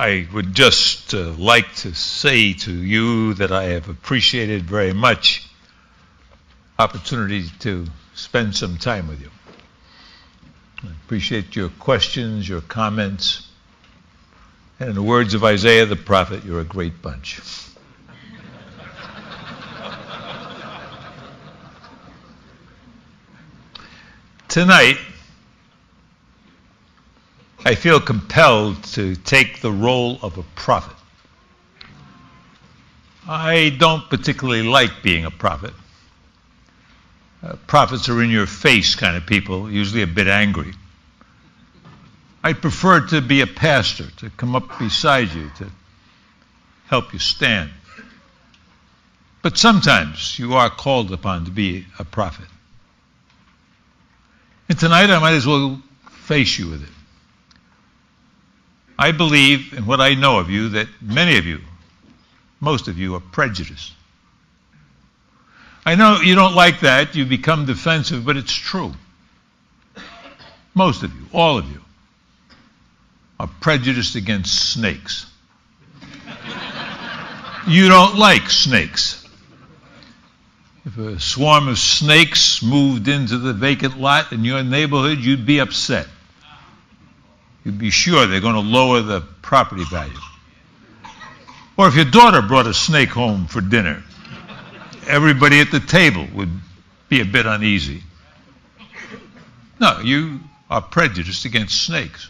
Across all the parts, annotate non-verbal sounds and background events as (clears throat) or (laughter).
I would just uh, like to say to you that I have appreciated very much opportunity to spend some time with you. I appreciate your questions, your comments. And in the words of Isaiah the prophet, you're a great bunch. (laughs) Tonight, I feel compelled to take the role of a prophet. I don't particularly like being a prophet. Uh, prophets are in your face kind of people, usually a bit angry. I prefer to be a pastor, to come up beside you, to help you stand. But sometimes you are called upon to be a prophet. And tonight I might as well face you with it. I believe, in what I know of you, that many of you, most of you, are prejudiced. I know you don't like that, you become defensive, but it's true. Most of you, all of you, are prejudiced against snakes. you don't like snakes. If a swarm of snakes moved into the vacant lot in your neighborhood, you'd be upset you'd be sure they're going to lower the property value. Or if your daughter brought a snake home for dinner, everybody at the table would be a bit uneasy. No, you are prejudiced against snakes.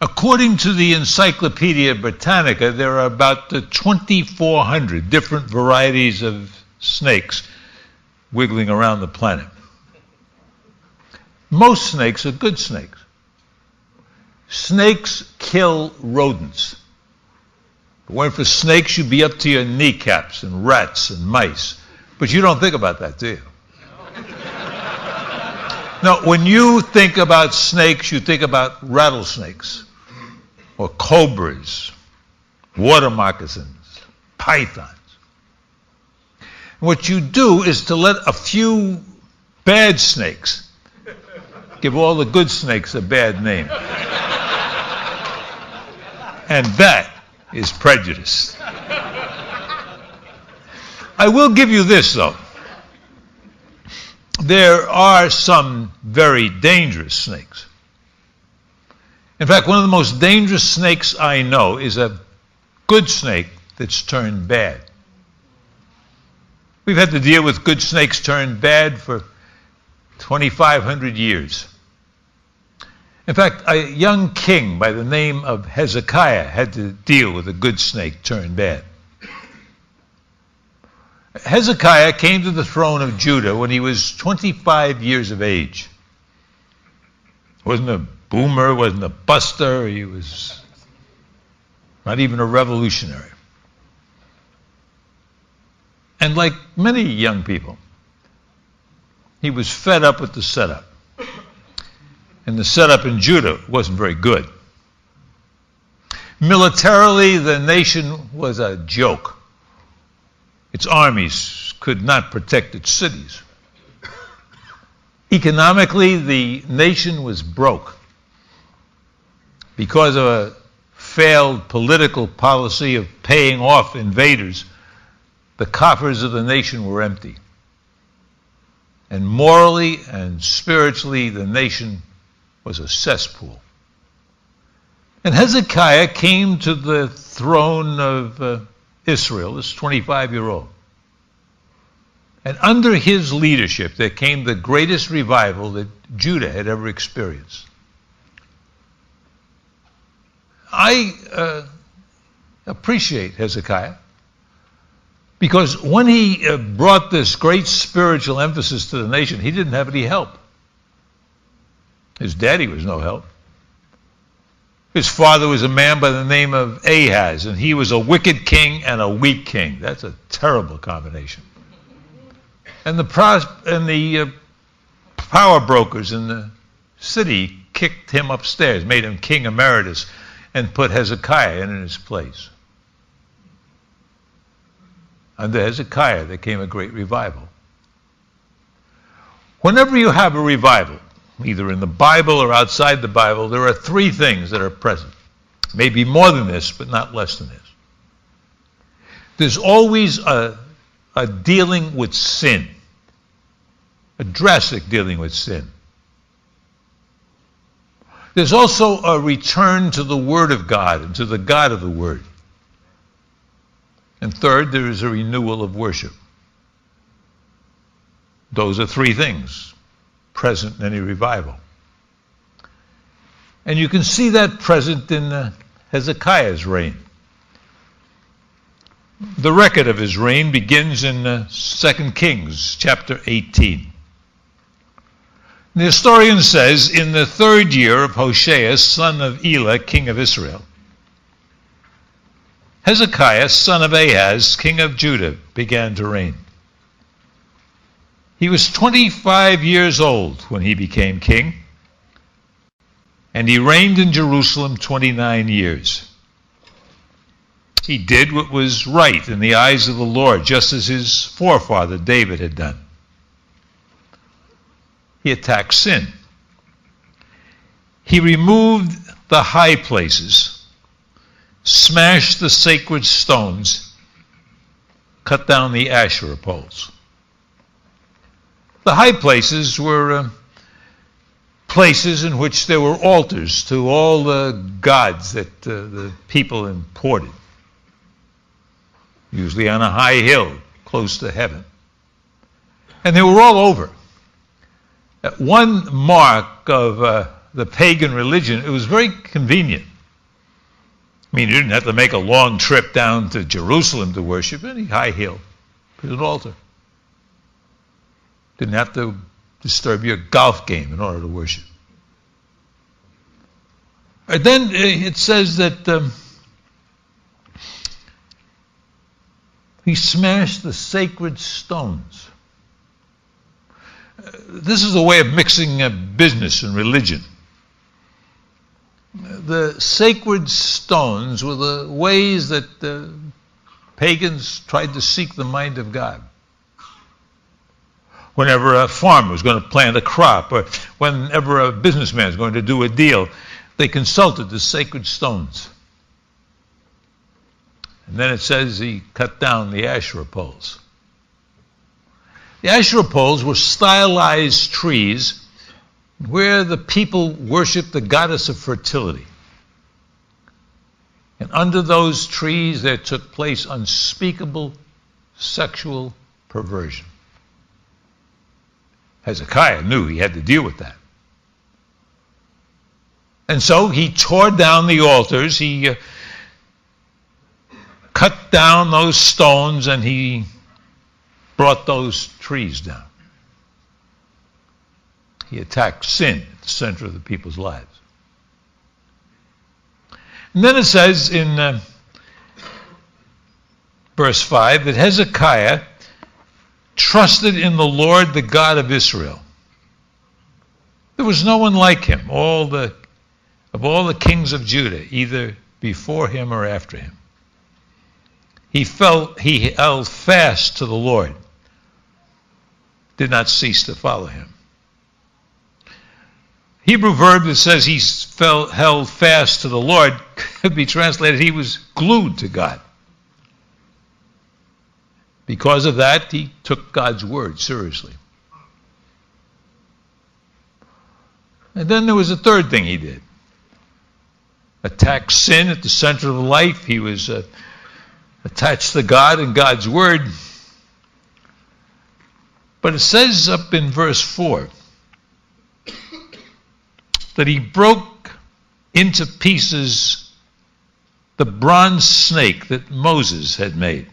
According to the Encyclopedia Britannica, there are about 2,400 different varieties of snakes wiggling around the planet. Most snakes are good snakes. Snakes kill rodents. If it weren't for snakes, you'd be up to your kneecaps and rats and mice. But you don't think about that, do you? No, when you think about snakes, you think about rattlesnakes or cobras, water moccasins, pythons. What you do is to let a few bad snakes give all the good snakes a bad name. And that is prejudice. I will give you this, though. There are some very dangerous snakes. In fact, one of the most dangerous snakes I know is a good snake that's turned bad. We've had to deal with good snakes turned bad for 2,500 years. In fact, a young king by the name of Hezekiah had to deal with a good snake turned bad. Hezekiah came to the throne of Judah when he was 25 years of age. Wasn't a boomer, wasn't a buster, he was not even a revolutionary. And like many young people, he was fed up with the setup and the setup in Judah wasn't very good. Militarily, the nation was a joke. Its armies could not protect its cities. Economically, the nation was broke because of a failed political policy of paying off invaders. The coffers of the nation were empty. And morally and spiritually, the nation was a cesspool. And Hezekiah came to the throne of uh, Israel, this 25 year old. And under his leadership, there came the greatest revival that Judah had ever experienced. I uh, appreciate Hezekiah because when he uh, brought this great spiritual emphasis to the nation, he didn't have any help. His daddy was no help. His father was a man by the name of Ahaz, and he was a wicked king and a weak king. That's a terrible combination. And the, pros- and the uh, power brokers in the city kicked him upstairs, made him king emeritus, and put Hezekiah in his place. Under Hezekiah, there came a great revival. Whenever you have a revival, either in the Bible or outside the Bible, there are three things that are present. Maybe more than this, but not less than this. There's always a, a dealing with sin, a drastic dealing with sin. There's also a return to the Word of God and to the God of the Word. And third, there is a renewal of worship. Those are three things present in any revival. And you can see that present in uh, Hezekiah's reign. The record of his reign begins in uh, 2 Kings chapter 18. The historian says, in the third year of Hoshea, son of Elah, king of Israel, Hezekiah, son of Ahaz, king of Judah, began to reign. He was 25 years old when he became king, and he reigned in Jerusalem 29 years. He did what was right in the eyes of the Lord, just as his forefather David had done. He attacked sin. He removed the high places, smashed the sacred stones, cut down the Asherah poles. The high places were uh, places in which there were altars to all the gods that uh, the people imported, usually on a high hill close to heaven. And they were all over. One mark of uh, the pagan religion, it was very convenient. I mean, you didn't have to make a long trip down to Jerusalem to worship any high hill. Put an altar. Didn't have to disturb your golf game in order to worship. And then uh, it says that um, he smashed the sacred stones. Uh, this is a way of mixing uh, business and religion. The sacred stones were the ways that the pagans tried to seek the mind of God whenever a farmer was going to plant a crop or whenever a businessman was going to do a deal, they consulted the sacred stones. And then it says he cut down the Asherah poles. The Asherah poles were stylized trees where the people worshiped the goddess of fertility. And under those trees there took place unspeakable sexual perversion. Hezekiah knew he had to deal with that. And so he tore down the altars, he uh, cut down those stones, and he brought those trees down. He attacked sin at the center of the people's lives. And then it says in uh, verse 5 that Hezekiah trusted in the Lord, the God of Israel. There was no one like him, all the, of all the kings of Judah, either before him or after him. He felt he held fast to the Lord, did not cease to follow him. Hebrew verb that says he felt, held fast to the Lord (laughs) could be translated he was glued to God. Because of that, he took God's word seriously. And then there was a third thing he did attack sin at the center of life. He was uh, attached to God and God's word. But it says up in verse 4 that he broke into pieces the bronze snake that Moses had made.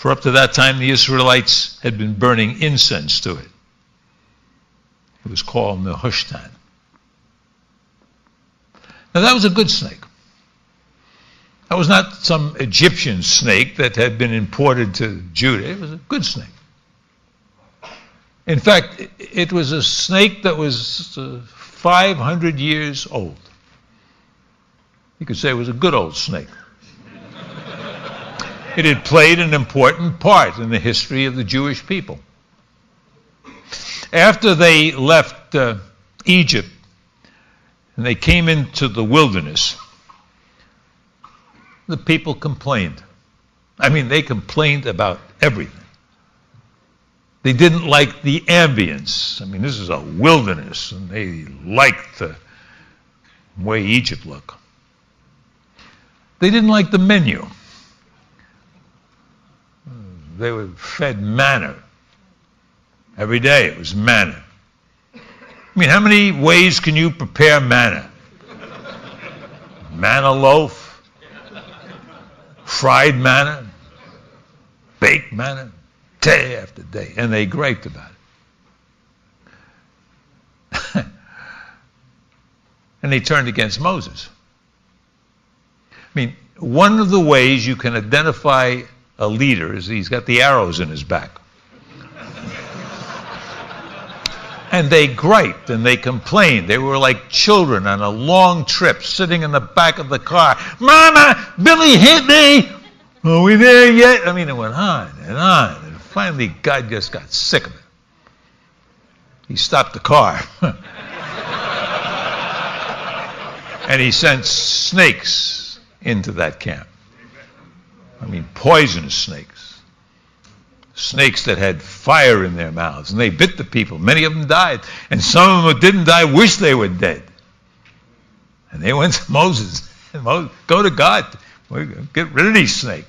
For up to that time, the Israelites had been burning incense to it. It was called Nehushtan. Now, that was a good snake. That was not some Egyptian snake that had been imported to Judah. It was a good snake. In fact, it was a snake that was uh, 500 years old. You could say it was a good old snake. It had played an important part in the history of the Jewish people. After they left uh, Egypt and they came into the wilderness, the people complained. I mean, they complained about everything. They didn't like the ambience. I mean, this is a wilderness, and they liked the way Egypt looked. They didn't like the menu. They were fed manna. Every day it was manna. I mean, how many ways can you prepare manna? Manna loaf, fried manna, baked manna day after day, and they griped about it. (laughs) and they turned against Moses. I mean, one of the ways you can identify a leader he's got the arrows in his back. and they griped and they complained. They were like children on a long trip, sitting in the back of the car. Mama, Billy hit me. Are we there yet? I mean, it went on and on. And finally, God just got sick of it. He stopped the car. (laughs) and he sent snakes into that camp. I mean, poisonous snakes. Snakes that had fire in their mouths. And they bit the people. Many of them died. And some of them that didn't die wished they were dead. And they went to (laughs) Moses. Moses go to God. Get rid of these snakes.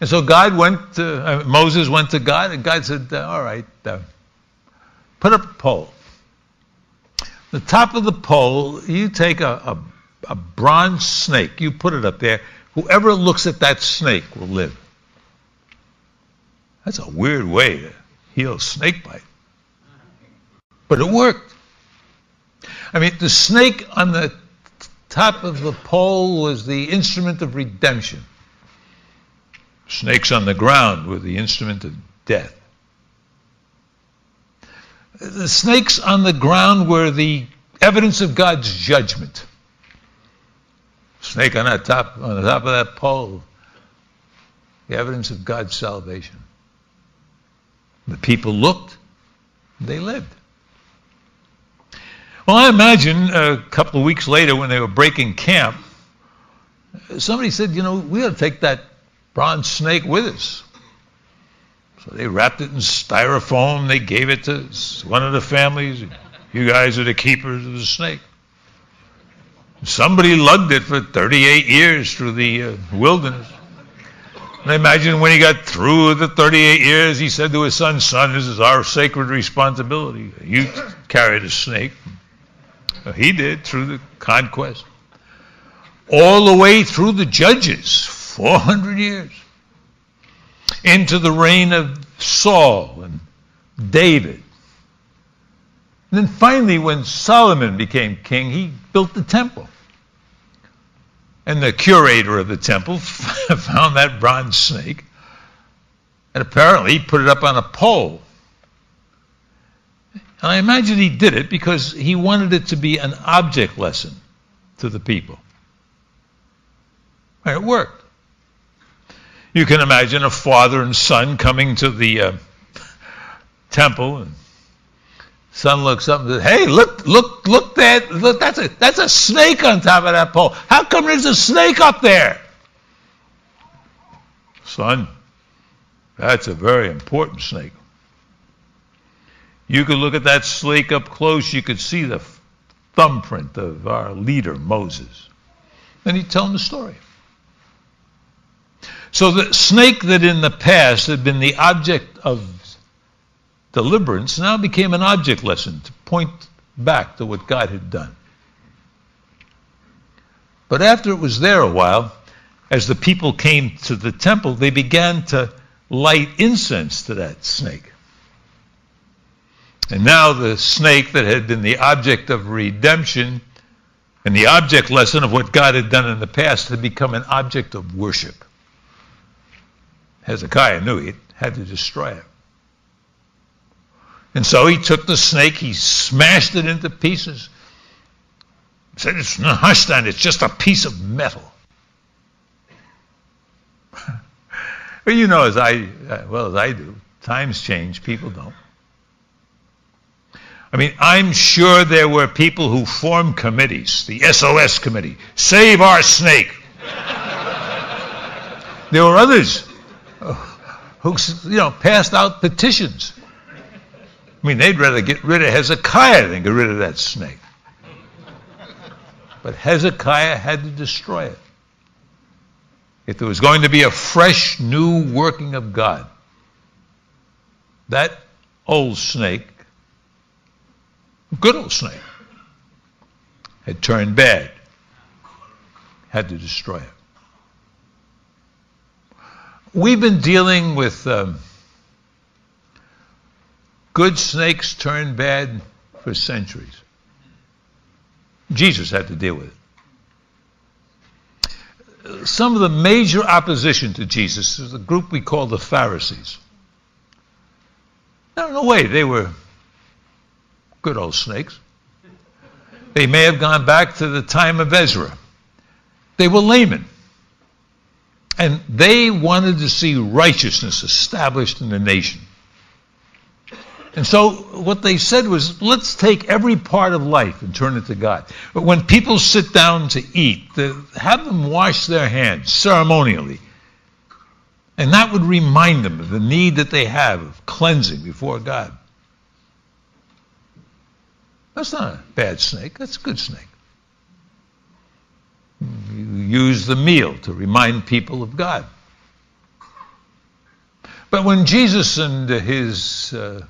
And so God went to, uh, Moses went to God, and God said, uh, All right, uh, put up a pole. The top of the pole, you take a, a, a bronze snake, you put it up there. Whoever looks at that snake will live. That's a weird way to heal snake bite. But it worked. I mean, the snake on the top of the pole was the instrument of redemption. Snakes on the ground were the instrument of death. The snakes on the ground were the evidence of God's judgment. Snake on that top on the top of that pole, the evidence of God's salvation. The people looked, they lived. Well, I imagine a couple of weeks later when they were breaking camp, somebody said, you know, we ought to take that bronze snake with us. So they wrapped it in styrofoam. They gave it to one of the families. You guys are the keepers of the snake. Somebody lugged it for 38 years through the uh, wilderness. And imagine when he got through the 38 years, he said to his son, Son, this is our sacred responsibility. You carried the snake. He did through the conquest. All the way through the judges, 400 years into the reign of Saul and David. And then finally, when Solomon became king, he built the temple. And the curator of the temple (laughs) found that bronze snake and apparently he put it up on a pole. And I imagine he did it because he wanted it to be an object lesson to the people. And it worked. You can imagine a father and son coming to the uh, temple, and son looks up and says, "Hey, look, look, look! That look, that's a that's a snake on top of that pole. How come there's a snake up there?" Son, that's a very important snake. You could look at that snake up close. You could see the thumbprint of our leader Moses. And he'd tell him the story. So the snake that in the past had been the object of deliverance now became an object lesson to point back to what God had done. But after it was there a while, as the people came to the temple, they began to light incense to that snake. And now the snake that had been the object of redemption And the object lesson of what God had done in the past had become an object of worship. Hezekiah knew he had to destroy it. And so he took the snake, he smashed it into pieces. He said, it's Nehushtan, it's just a piece of metal. (laughs) well, you know as I, uh, well as I do, times change, people don't. I mean, I'm sure there were people who formed committees, the SOS committee, save our snake. (laughs) there were others uh, who, you know, passed out petitions. I mean, they'd rather get rid of Hezekiah than get rid of that snake. But Hezekiah had to destroy it. If there was going to be a fresh, new working of God, that old snake, good old snake, had turned bad, had to destroy it. We've been dealing with um, good snakes turned bad for centuries. Jesus had to deal with it. Some of the major opposition to Jesus is the group we call the Pharisees. No, no way, they were good old snakes. They may have gone back to the time of Ezra. They were laymen. And they wanted to see righteousness established in the nation. And so what they said was, let's take every part of life and turn it to God. But when people sit down to eat, have them wash their hands ceremonially. And that would remind them of the need that they have of cleansing before God. That's not a bad snake. That's a good snake. You use the meal to remind people of God. But when Jesus and his uh,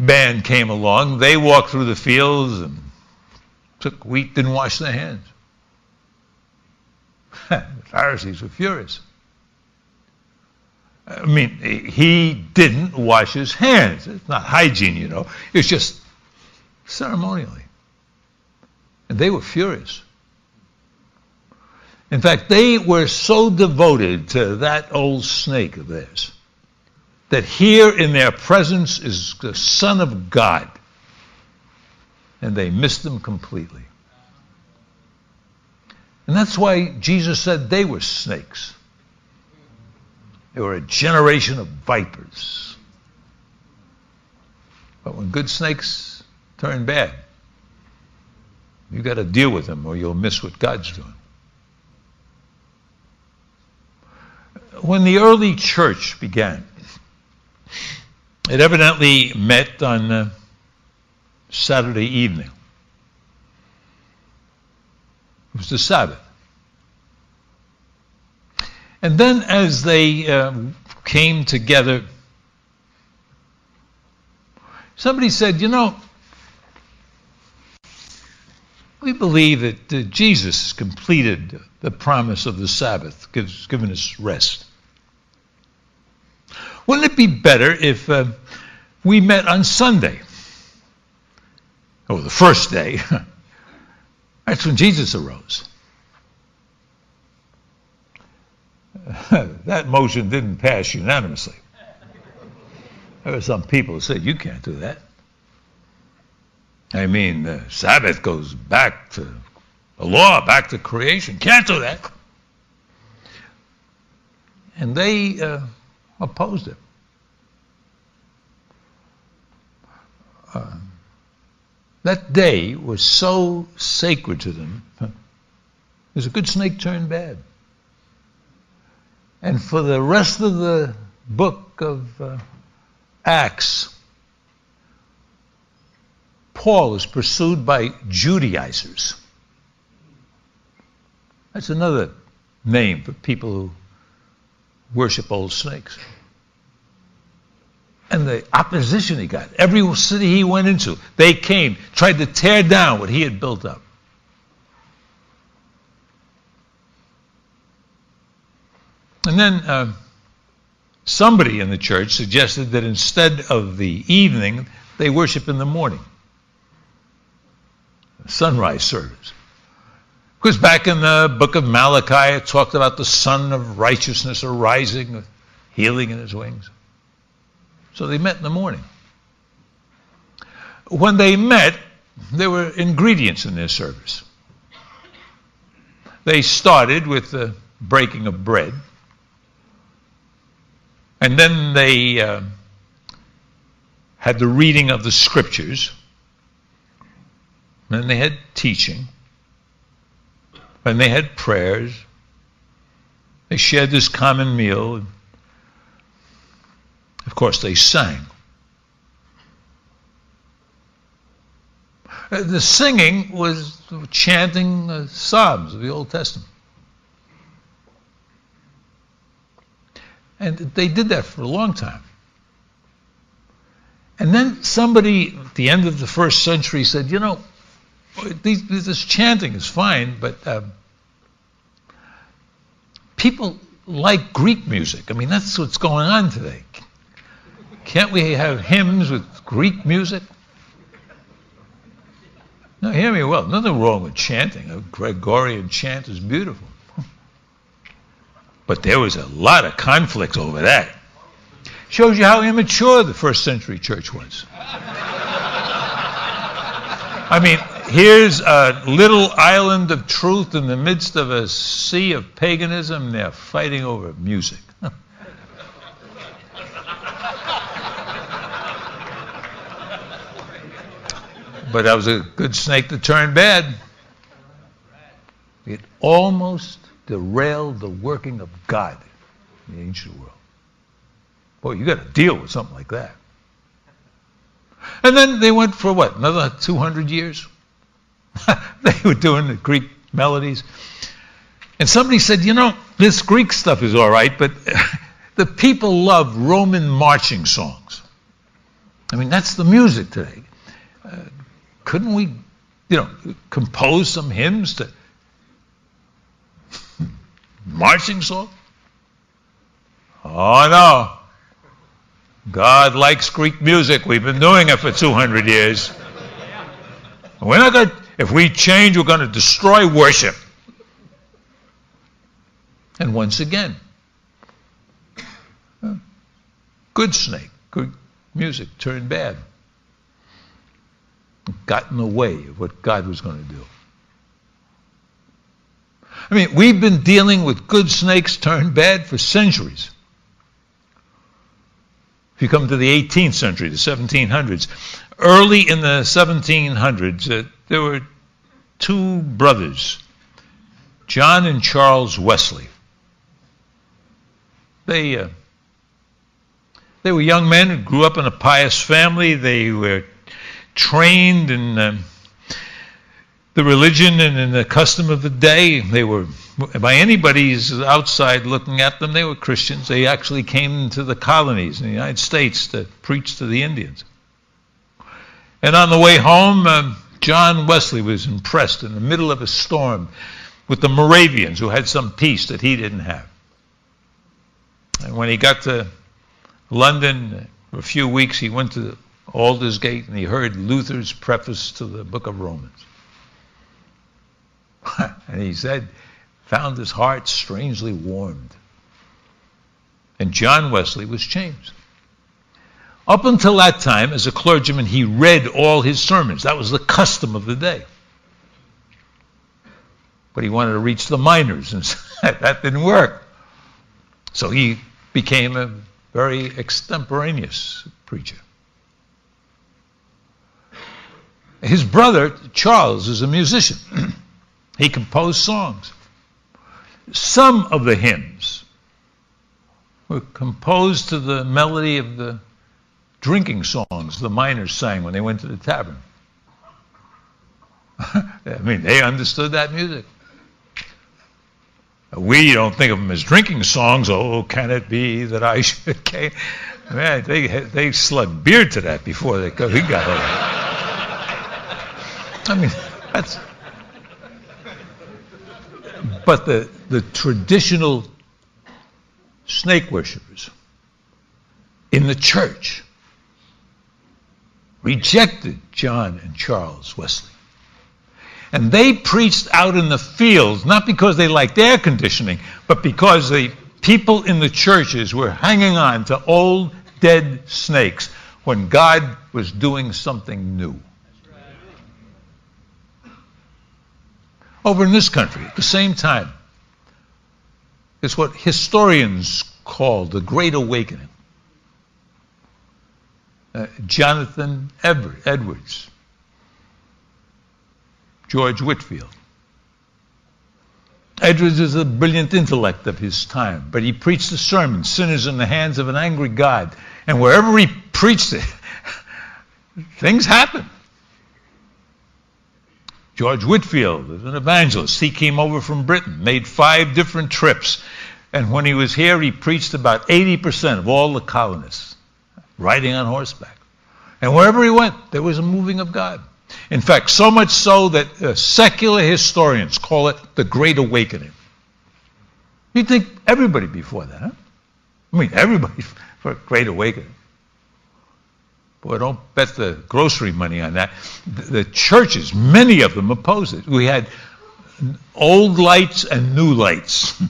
band came along, they walked through the fields and took wheat, didn't wash their hands. (laughs) the Pharisees were furious. I mean, he didn't wash his hands. It's not hygiene, you know. It's just ceremonially. And they were furious. In fact, they were so devoted to that old snake of theirs that here in their presence is the Son of God. And they missed him completely. And that's why Jesus said they were snakes. They were a generation of vipers. But when good snakes turn bad, you've got to deal with them or you'll miss what God's doing. When the early church began, it evidently met on uh, Saturday evening. It was the Sabbath. And then, as they uh, came together, somebody said, You know, we believe that uh, Jesus completed the promise of the Sabbath, gives, given us rest. Wouldn't it be better if uh, we met on Sunday? Oh, the first day. (laughs) That's when Jesus arose. (laughs) that motion didn't pass unanimously. There were some people who said, You can't do that. I mean, the Sabbath goes back to the law, back to creation. Can't do that. And they uh, opposed him. Uh, that day was so sacred to them. (laughs) There's a good snake turned bad. And for the rest of the book of uh, Acts, Paul is pursued by Judaizers. That's another name for people who worship old snakes. And the opposition he got, every city he went into, they came, tried to tear down what he had built up. And then uh, somebody in the church suggested that instead of the evening, they worship in the morning. Sunrise service. Because back in the book of Malachi, it talked about the sun of righteousness arising with healing in his wings. So they met in the morning. When they met, there were ingredients in their service. They started with the breaking of bread, and then they uh, had the reading of the scriptures, and then they had teaching, and they had prayers. They shared this common meal. Of course, they sang. Uh, the singing was chanting the Psalms of the Old Testament. And they did that for a long time. And then somebody at the end of the first century said, you know, this chanting is fine, but um, people like Greek music. I mean, that's what's going on today. Can't we have hymns with Greek music? Now, hear me well. Nothing wrong with chanting. A Gregorian chant is beautiful. But there was a lot of conflicts over that. Shows you how immature the first century church was. I mean, here's a little island of truth in the midst of a sea of paganism. They're fighting over music. (laughs) but that was a good snake to turn bad. It almost derailed the working of God in the ancient world. Boy, you got to deal with something like that. And then they went for what, another 200 years? (laughs) they were doing the Greek melodies. And somebody said, you know, this Greek stuff is all right, but (laughs) the people love Roman marching songs. I mean, that's the music today. Uh, couldn't we, you know, compose some hymns to (laughs) marching song? Oh no. God likes Greek music. We've been doing it for 200 years. We're not going if we change, we're going to destroy worship. And once again, good snake, good music turned bad got in the way of what God was going to do. I mean, we've been dealing with good snakes turned bad for centuries. If you come to the 18th century, the 1700s, early in the 1700s, uh, there were two brothers, John and Charles Wesley. They uh, they were young men who grew up in a pious family. They were trained in uh, the religion and in the custom of the day. They were, by anybody's outside looking at them, they were Christians. They actually came to the colonies in the United States to preach to the Indians. And on the way home, uh, John Wesley was impressed in the middle of a storm with the Moravians who had some peace that he didn't have. And when he got to London for a few weeks, he went to Aldersgate and he heard Luther's preface to the book of Romans. (laughs) and he said, found his heart strangely warmed. And John Wesley was changed. Up until that time, as a clergyman, he read all his sermons. That was the custom of the day. But he wanted to reach the miners, and (laughs) that didn't work. So he became a very extemporaneous preacher. His brother, Charles, is a musician. (clears throat) he composed songs. Some of the hymns were composed to the melody of the drinking songs the miners sang when they went to the tavern. (laughs) I mean, they understood that music. We don't think of them as drinking songs. Oh, can it be that I should? (laughs) Man, they they slugged beer to that before they got, it. I mean, that's. But the, the traditional snake worshippers in the church rejected John and Charles Wesley. And they preached out in the fields, not because they liked air conditioning, but because the people in the churches were hanging on to old dead snakes when God was doing something new. Over in this country, at the same time, it's what historians call the Great Awakening. Uh, Jonathan Edwards, George Whitefield. Edwards is a brilliant intellect of his time, but he preached a sermon, Sinners in the Hands of an Angry God. And wherever he preached it, (laughs) things happened. George Whitefield an evangelist. He came over from Britain, made five different trips. And when he was here, he preached about 80% of all the colonists, riding on horseback. And wherever he went, there was a moving of God. In fact, so much so that uh, secular historians call it the Great Awakening. You'd think everybody before that, huh? I mean, everybody (laughs) for a Great Awakening. Boy, don't bet the grocery money on that. The, the churches, many of them opposed it. We had old lights and new lights.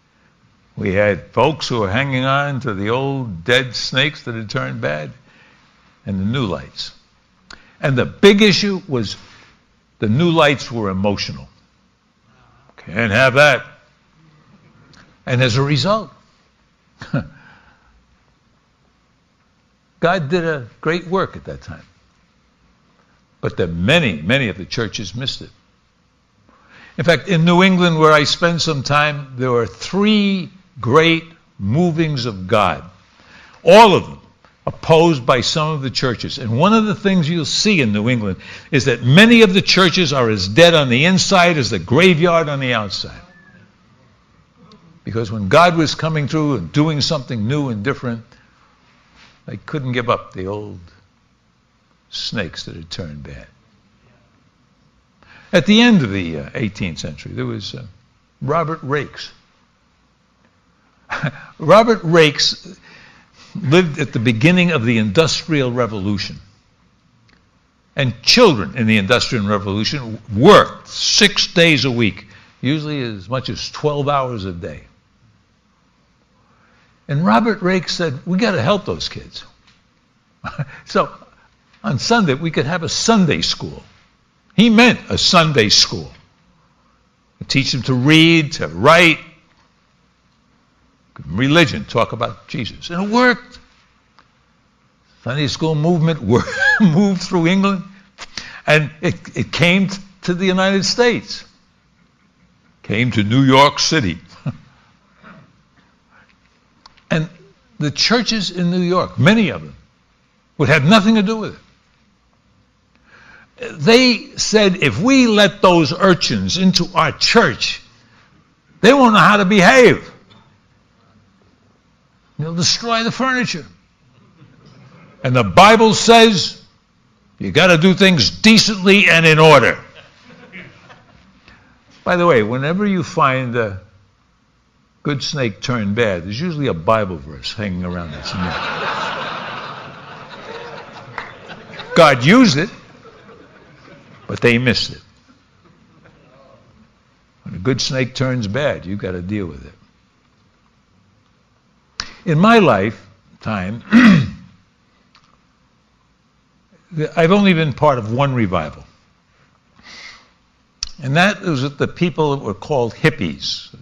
(laughs) we had folks who were hanging on to the old dead snakes that had turned bad and the new lights. And the big issue was the new lights were emotional. Can't have that. And as a result, (laughs) God did a great work at that time. But the many, many of the churches missed it. In fact, in New England, where I spent some time, there were three great movings of God. All of them opposed by some of the churches. And one of the things you'll see in New England is that many of the churches are as dead on the inside as the graveyard on the outside. Because when God was coming through and doing something new and different, they couldn't give up the old snakes that had turned bad. At the end of the uh, 18th century, there was uh, Robert Raikes. (laughs) Robert Raikes lived at the beginning of the Industrial Revolution. And children in the Industrial Revolution worked six days a week, usually as much as 12 hours a day. And Robert Raikes said, we got to help those kids. (laughs) so on Sunday, we could have a Sunday school. He meant a Sunday school. Teach them to read, to write, religion, talk about Jesus. And it worked. Sunday school movement (laughs) moved through England, and it, it came to the United States, came to New York City. And the churches in New York, many of them, would have nothing to do with it. They said if we let those urchins into our church, they won't know how to behave. They'll destroy the furniture. And the Bible says you got to do things decently and in order. By the way, whenever you find a good snake turned bad, there's usually a Bible verse hanging around its neck. God used it, but they missed it. When a good snake turns bad, you've got to deal with it. In my lifetime, (clears throat) I've only been part of one revival. And that was the people that were called hippies,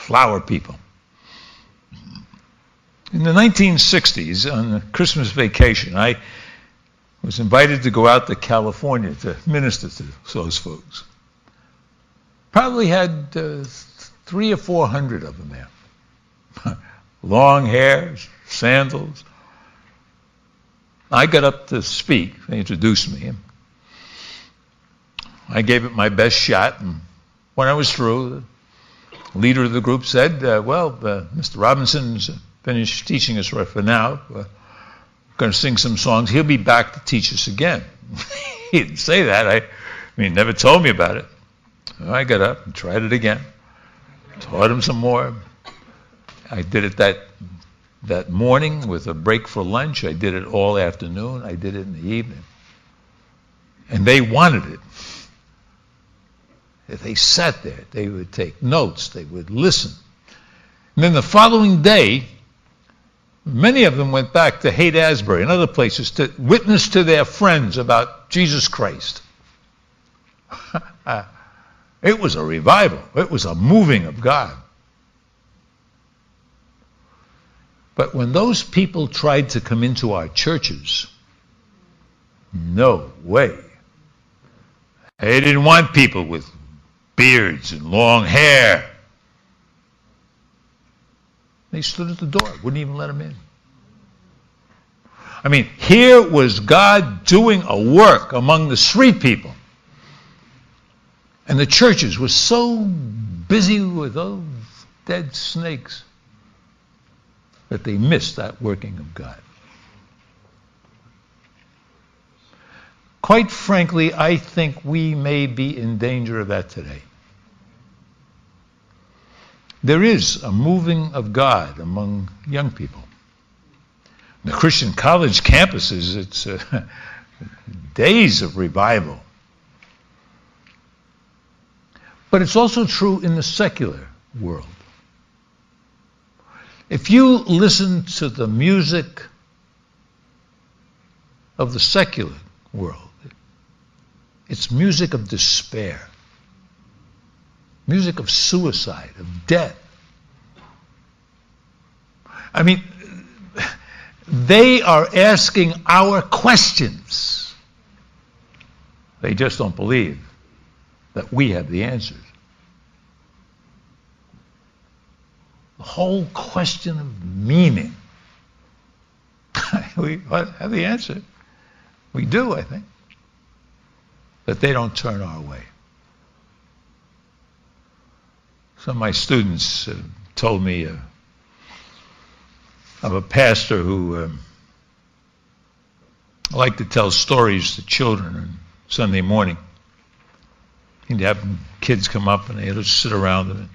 flower people. In the 1960s, on a Christmas vacation, I was invited to go out to California to minister to those folks. Probably had uh, three or four hundred of them there. (laughs) Long hair, sandals. I got up to speak. They introduced me. I gave it my best shot, and when I was through, leader of the group said, uh, well, uh, Mr. Robinson's finished teaching us right for now. We're going to sing some songs. He'll be back to teach us again. (laughs) he didn't say that. I, I mean, he never told me about it. So I got up and tried it again. Taught him some more. I did it that that morning with a break for lunch. I did it all afternoon. I did it in the evening. And they wanted it. They sat there. They would take notes. They would listen. And then the following day, many of them went back to Haight Ashbury and other places to witness to their friends about Jesus Christ. (laughs) it was a revival. It was a moving of God. But when those people tried to come into our churches, no way. They didn't want people with beards and long hair. They stood at the door, wouldn't even let them in. I mean, here was God doing a work among the street people. And the churches were so busy with those dead snakes that they missed that working of God. Quite frankly, I think we may be in danger of that today. There is a moving of God among young people. The Christian college campuses, it's uh, (laughs) days of revival. But it's also true in the secular world. If you listen to the music of the secular world, it's music of despair, music of suicide, of death. I mean, they are asking our questions. They just don't believe that we have the answers. The whole question of meaning. (laughs) we have the answer. We do, I think. But they don't turn our way. Some of my students uh, told me uh, of a pastor who um, liked to tell stories to children on Sunday morning. He'd have kids come up and they'd just sit around him.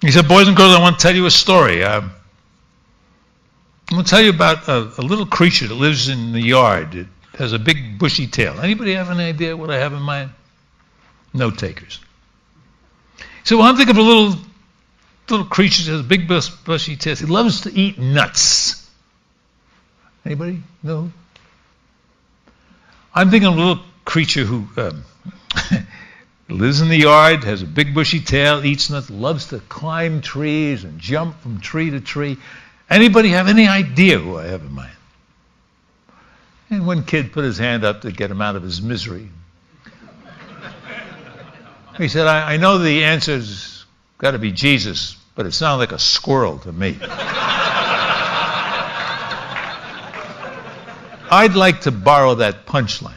He said, Boys and girls, I want to tell you a story. Um, I'm going to tell you about a, a, little creature that lives in the yard. It has a big bushy tail. Anybody have an idea what I have in mind? No takers. So I'm thinking of a little little creature that has a big bushy tail. He loves to eat nuts. Anybody? No? I'm thinking of a little creature who um, (laughs) lives in the yard, has a big bushy tail, eats nuts, loves to climb trees and jump from tree to tree. Anybody have any idea who I have in mind? And one kid put his hand up to get him out of his misery. He said, I, I know the answer's got to be Jesus, but it sounded like a squirrel to me. (laughs) I'd like to borrow that punchline.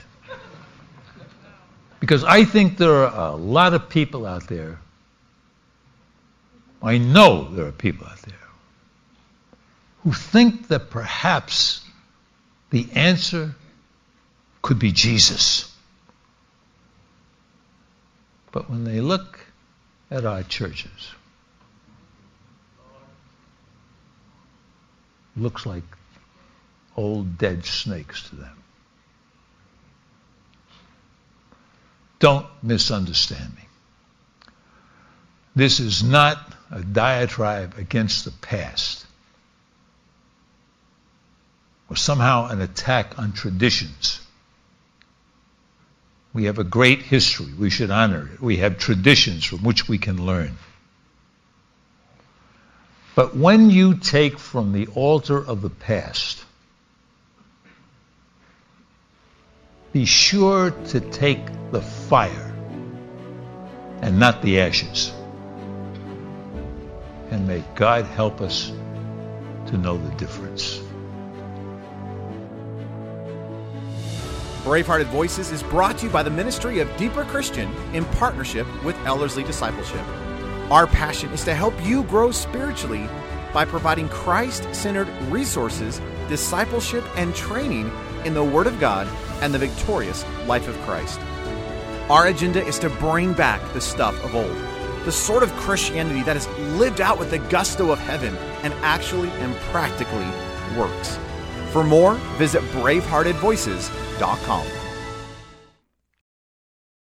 Because I think there are a lot of people out there, I know there are people out there, who think that perhaps the answer could be Jesus. But when they look at our churches, looks like old dead snakes to them. Don't misunderstand me. This is not a diatribe against the past or somehow an attack on traditions. We have a great history. We should honor it. We have traditions from which we can learn. But when you take from the altar of the past be sure to take the fire and not the ashes. And may God help us to know the difference. Bravehearted Voices is brought to you by the Ministry of Deeper Christian in partnership with Ellerslie Discipleship. Our passion is to help you grow spiritually by providing Christ centered resources, discipleship, and training in the Word of God and the victorious life of Christ. Our agenda is to bring back the stuff of old, the sort of Christianity that is lived out with the gusto of heaven and actually and practically works. For more, visit braveheartedvoices.com.